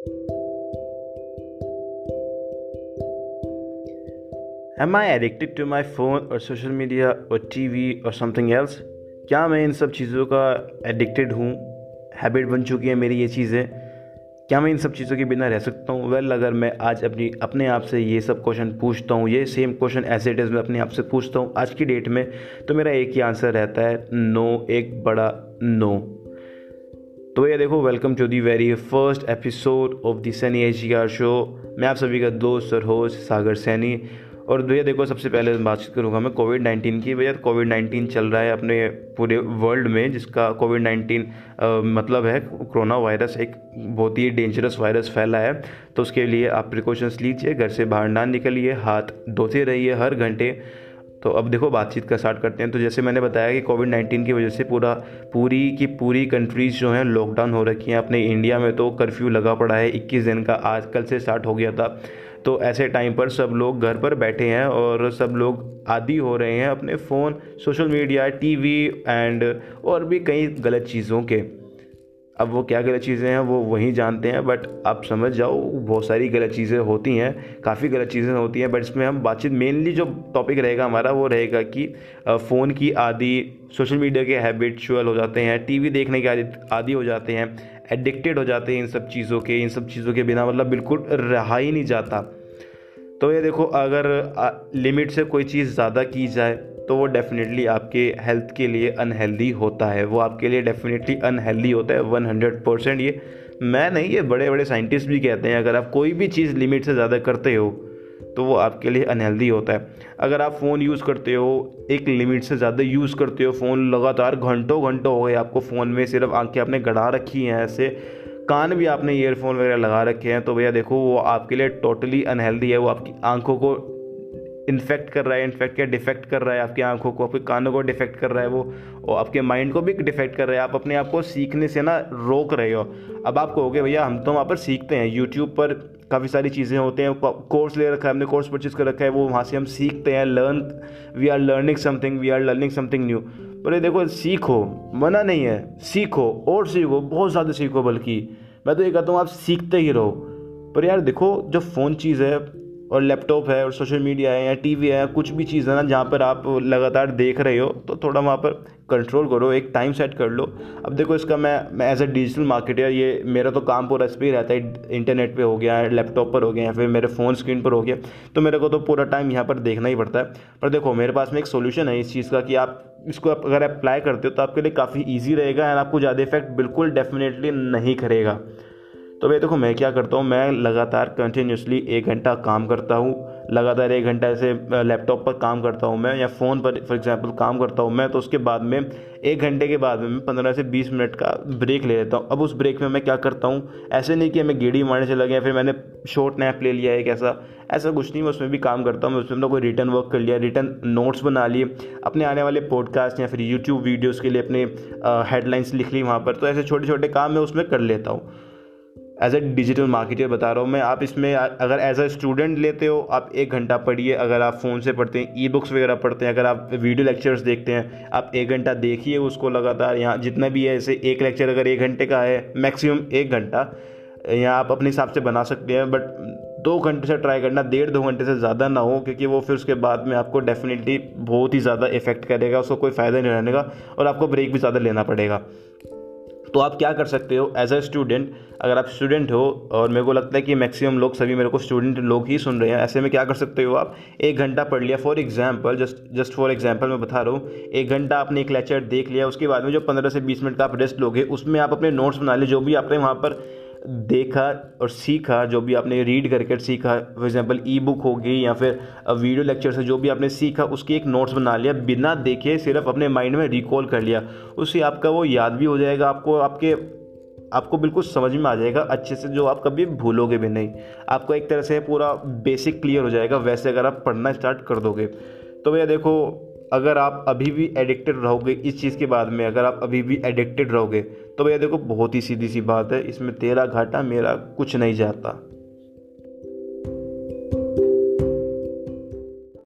Am I addicted to my phone or social media or TV or something else? क्या मैं इन सब चीज़ों का एडिक्टेड हूँ? हैबिट बन चुकी है मेरी ये चीज़ें। क्या मैं इन सब चीज़ों के बिना रह सकता हूँ? वेल well, अगर मैं आज अपनी अपने आप से ये सब क्वेश्चन पूछता हूँ ये same question as it is मैं अपने आप से पूछता हूँ आज की डेट में तो मेरा एक ही आंसर रहता है नो एक बड़ा नो तो ये देखो welcome to the very first episode of the Saini H show मैं आप सभी का दोस्त और होस्ट सागर सैनी। और भैया देखो, सबसे पहले बातचीत करूँगा मैं कोविड नाइन्टीन की। भैया कोविड नाइन्टीन चल रहा है अपने पूरे वर्ल्ड में, जिसका कोविड नाइन्टीन मतलब है कोरोना वायरस एक बहुत ही डेंजरस वायरस फैला है। तो उसके लिए आप प्रिकॉशंस लीजिए, घर से बाहर ना निकलिए, हाथ धोते रहिए हर घंटे। तो अब देखो बातचीत का स्टार्ट करते हैं। तो जैसे मैंने बताया कि कोविड नाइन्टीन की वजह से पूरा, पूरी की पूरी कंट्रीज़ जो हैं लॉकडाउन हो रखी हैं। अपने इंडिया में तो कर्फ्यू लगा पड़ा है। 21 दिन का आज, कल से स्टार्ट हो गया था। तो ऐसे टाइम पर सब लोग घर पर बैठे हैं और सब लोग आदि हो रहे हैं अपने phone social media TV and और भी कई गलत चीज़ों के। अब वो क्या गलत चीज़ें हैं, वो वहीं जानते हैं बट आप समझ जाओ, बहुत सारी गलत चीज़ें होती हैं, काफ़ी गलत चीज़ें होती हैं बट इसमें हम बातचीत मेनली जो टॉपिक रहेगा हमारा, वो रहेगा कि फ़ोन की आदि सोशल मीडिया के हैबिचुअल हो जाते हैं टीवी देखने के आदि आदि हो जाते हैं एडिक्टेड हो जाते हैं इन सब चीज़ों के, इन सब चीज़ों के बिना मतलब बिल्कुल रहा ही नहीं जाता। तो ये देखो, अगर लिमिट से कोई चीज़ ज़्यादा की जाए तो वो डेफिनेटली आपके हेल्थ के लिए अनहेल्दी होता है। वो आपके लिए डेफिनेटली अनहेल्दी होता है वन हंड्रेड परसेंट ये। मैं नहीं, ये बड़े बड़े साइंटिस्ट भी कहते हैं, अगर आप कोई भी चीज़ लिमिट से ज़्यादा करते हो तो वो आपके लिए अनहेल्दी होता है। अगर आप फ़ोन यूज़ करते हो, एक लिमिट से ज़्यादा यूज़ करते हो फ़ोन लगातार घंटों घंटों हो गए आपको फ़ोन में, सिर्फ़ आँखें आपने गढ़ा रखी हैं, ऐसे कान भी आपने ईयरफोन वगैरह लगा रखे हैं तो भैया देखो, वो आपके लिए टोटली अनहेल्दी है। वो आपकी आँखों को इन्फेक्ट कर रहा है इन्फेक्ट क्या डिफेक्ट कर रहा है आपकी आँखों को, आपके कानों को डिफेक्ट कर रहा है वो, और आपके माइंड को भी डिफेक्ट कर रहा है। आप अपने आप को सीखने से ना रोक रहे हो। अब आप कहोगे, भैया, हम तो वहाँ पर सीखते हैं। यूट्यूब पर काफ़ी सारी चीज़ें होते हैं। कोर्स ले रखा है, हमने कोर्स परचेज कर रखा है। वो वहाँ से हम सीखते हैं। Learn we are learning something we are learning something new पर ये देखो, सीखो, मना नहीं है। सीखो, और सीखो, बहुत ज़्यादा सीखो बल्कि। मैं तो ये कहता हूँ, आप सीखते ही रहो। पर यार देखो, जो फ़ोन चीज़ है और लैपटॉप है और सोशल मीडिया है या टीवी है, कुछ भी चीज़ है ना, जहाँ पर आप लगातार देख रहे हो तो थोड़ा वहाँ पर कंट्रोल करो, एक टाइम सेट कर लो। अब देखो इसका मैं मैं एज ए डिजिटल मार्केटर ये मेरा तो काम पूरा इस पर ही रहता है इंटरनेट पे हो गया लैपटॉप पर हो गया, या फिर मेरे फ़ोन स्क्रीन पर हो गया तो मेरे को तो पूरा टाइम यहाँ पर देखना ही पड़ता है। पर देखो, मेरे पास में एक सोल्यूशन है इस चीज़ का कि आप इसको अगर अप्लाई करते हो तो आपके लिए काफ़ी ईजी रहेगा एंड आपको ज़्यादा इफ़ेक्ट बिल्कुल डेफिनेटली नहीं करेगा। तो भाई देखो मैं क्या करता हूँ, मैं लगातार कंटिन्यूसली एक घंटा काम करता हूँ, लगातार एक घंटा ऐसे लैपटॉप पर काम करता हूँ मैं या फ़ोन पर फॉर एग्जांपल काम करता हूँ मैं तो उसके बाद में एक घंटे के बाद में मैं पंद्रह से बीस मिनट का ब्रेक ले लेता हूँ। अब उस ब्रेक में मैं क्या करता हूँ, ऐसे नहीं कि हमें गेड़ी मारने चला गया, फिर मैंने शॉर्ट नैप ले लिया एक ऐसा ऐसा कुछ नहीं, मैं उसमें भी काम करता हूँ, मैं उसमें कोई रिटर्न वर्क कर लिया रिटर्न नोट्स बना लिए, अपने आने वाले पॉडकास्ट या फिर यूट्यूब वीडियोज़ के लिए अपने हेडलाइंस लिख ली वहाँ पर तो ऐसे छोटे छोटे काम मैं उसमें कर लेता हूँ। एज ए डिजिटल मार्केटर बता रहा हूँ मैं, आप इसमें अगर एज अ स्टूडेंट लेते हो, आप एक घंटा पढ़िए। अगर आप फ़ोन से पढ़ते हैं ई बुक्स वगैरह पढ़ते हैं, अगर आप वीडियो लेक्चर्स देखते हैं, आप एक घंटा देखिए उसको लगातार। यहाँ जितना भी है, ऐसे एक लेक्चर अगर एक घंटे का है मैक्सिमम एक घंटा, यहाँ आप अपने हिसाब से बना सकते हैं। बट दो घंटे से ट्राई करना, डेढ़ दो घंटे से ज़्यादा ना हो, क्योंकि वो फिर उसके बाद में आपको डेफिनेटली बहुत ही ज़्यादा इफ़ेक्ट करेगा, उसको कोई फ़ायदा नहीं रहने का, और आपको ब्रेक भी ज़्यादा लेना पड़ेगा। तो आप क्या कर सकते हो एज अ स्टूडेंट अगर आप स्टूडेंट हो और मेरे को लगता है कि मैक्सिमम लोग सभी मेरे को स्टूडेंट लोग ही सुन रहे हैं, ऐसे में क्या कर सकते हो आप? एक घंटा पढ़ लिया for example just just for example मैं बता रहा हूँ, एक घंटा आपने एक लेक्चर देख लिया, उसके बाद में जो पंद्रह से बीस मिनट का आप रेस्ट लोगे, उसमें आप अपने नोट्स बना लिए जो भी आपने वहाँ पर देखा और सीखा, जो भी आपने रीड करके सीखा फॉर एग्जांपल ई बुक होगी या फिर वीडियो लेक्चर से जो भी आपने सीखा, उसकी एक नोट्स बना लिया, बिना देखे सिर्फ़ अपने माइंड में रिकॉल कर लिया। उससे आपका वो याद भी हो जाएगा, आपको, आपके, आपको बिल्कुल समझ में आ जाएगा, अच्छे से जो आप कभी भूलोगे भी नहीं। आपको एक तरह से पूरा बेसिक क्लियर हो जाएगा, वैसे अगर आप पढ़ना स्टार्ट कर दोगे। तो भैया देखो अगर आप अभी भी एडिक्टेड रहोगे, इस चीज़ के बाद में अगर आप अभी भी एडिक्टेड रहोगे तो भैया देखो, बहुत ही सीधी सी बात है, इसमें तेरा घाटा मेरा कुछ नहीं जाता।